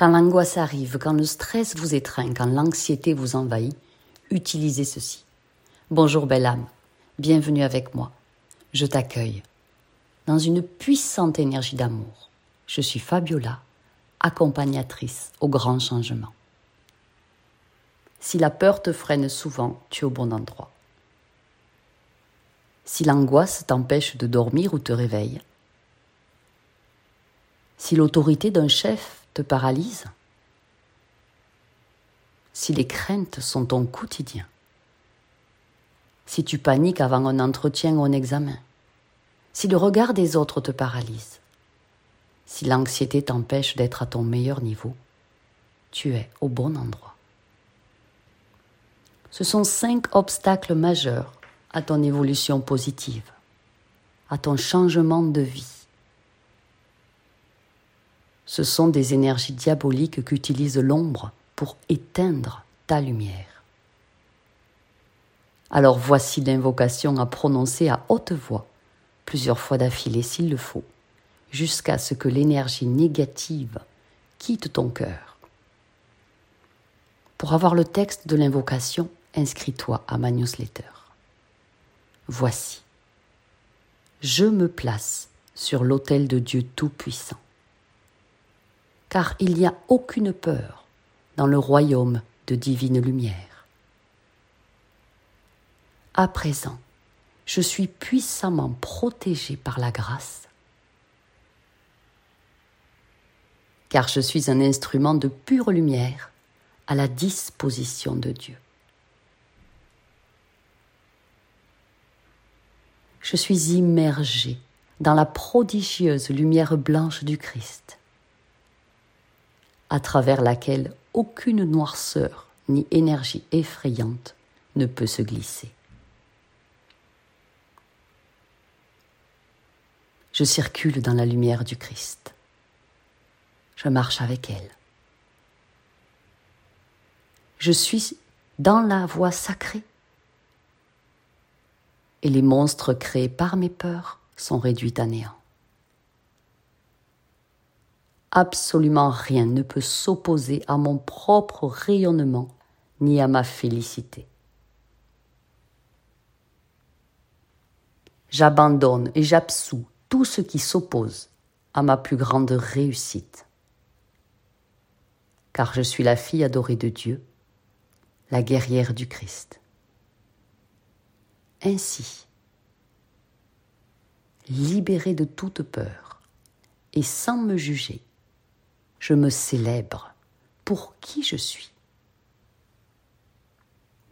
Quand l'angoisse arrive, quand le stress vous étreint, quand l'anxiété vous envahit, utilisez ceci. Bonjour belle âme, bienvenue avec moi. Je t'accueille dans une puissante énergie d'amour. Je suis Fabiola, accompagnatrice au grand changement. Si la peur te freine souvent, tu es au bon endroit. Si l'angoisse t'empêche de dormir ou te réveille, si l'autorité d'un chef te paralyse, si les craintes sont ton quotidien, si tu paniques avant un entretien ou un examen, si le regard des autres te paralyse, si l'anxiété t'empêche d'être à ton meilleur niveau, tu es au bon endroit. Ce sont cinq obstacles majeurs à ton évolution positive, à ton changement de vie. Ce sont des énergies diaboliques qu'utilise l'ombre pour éteindre ta lumière. Alors voici l'invocation à prononcer à haute voix, plusieurs fois d'affilée s'il le faut, jusqu'à ce que l'énergie négative quitte ton cœur. Pour avoir le texte de l'invocation, inscris-toi à ma newsletter. Voici. Je me place sur l'autel de Dieu Tout-Puissant. Car il n'y a aucune peur dans le royaume de divine lumière. À présent, je suis puissamment protégé par la grâce, car je suis un instrument de pure lumière à la disposition de Dieu. je suis immergé dans la prodigieuse lumière blanche du Christ, à travers laquelle aucune noirceur ni énergie effrayante ne peut se glisser. Je circule dans la lumière du Christ. Je marche avec elle. Je suis dans la voie sacrée et les monstres créés par mes peurs sont réduits à néant. Absolument rien ne peut s'opposer à mon propre rayonnement ni à ma félicité. J'abandonne et j'absous tout ce qui s'oppose à ma plus grande réussite. Car je suis la fille adorée de Dieu, la guerrière du Christ. Ainsi, libéré de toute peur et sans me juger, je me célèbre pour qui je suis.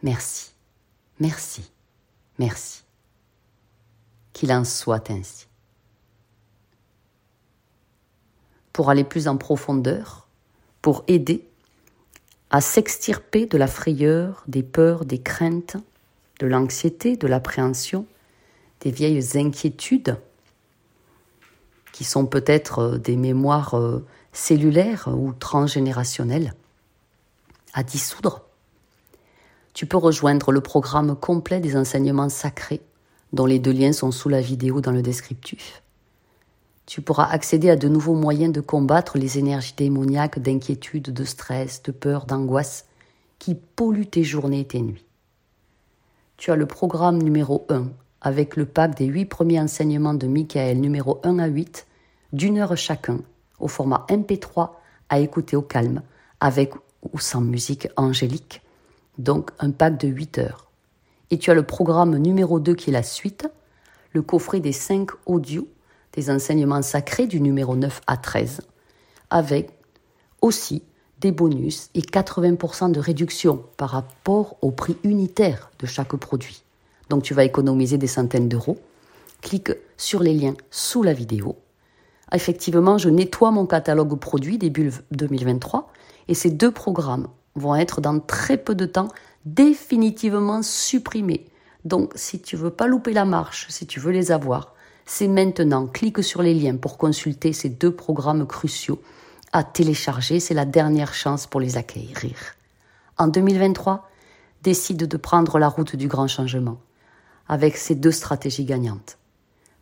Merci, merci, merci. Qu'il en soit ainsi. Pour aller plus en profondeur, pour aider à s'extirper de la frayeur, des peurs, des craintes, de l'anxiété, de l'appréhension, des vieilles inquiétudes qui sont peut-être euh, des mémoires cellulaires ou transgénérationnelles à dissoudre. Tu peux rejoindre le programme complet des enseignements sacrés, dont les deux liens sont sous la vidéo dans le descriptif. Tu pourras accéder à de nouveaux moyens de combattre les énergies démoniaques d'inquiétude, de stress, de peur, d'angoisse qui polluent tes journées et tes nuits tu as le programme numéro 1 avec le pack des huit premiers enseignements de Michael numéro 1 à 8 d'une heure chacun au format MP3 à écouter au calme avec ou sans musique angélique. Donc un pack de 8 heures. Et tu as le programme numéro 2 qui est la suite, le coffret des 5 audios des enseignements sacrés du numéro 9 à 13 avec aussi des bonus et 80% de réduction par rapport au prix unitaire de chaque produit. Donc tu vas économiser des centaines d'euros. Clique sur les liens sous la vidéo. Effectivement, je nettoie mon catalogue produit début 2023 et ces deux programmes vont être dans très peu de temps définitivement supprimés. Donc si tu veux pas louper la marche, si tu veux les avoir, c'est maintenant. Clique sur les liens pour consulter ces deux programmes cruciaux à télécharger, c'est la dernière chance pour les acquérir. En 2023, décide de prendre la route du grand changement, avec ces deux stratégies gagnantes.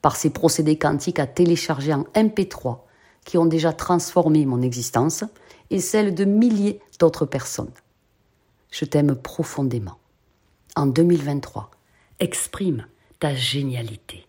Par ces procédés quantiques à télécharger en MP3 qui ont déjà transformé mon existence et celle de milliers d'autres personnes. Je t'aime profondément. En 2023, exprime ta génialité.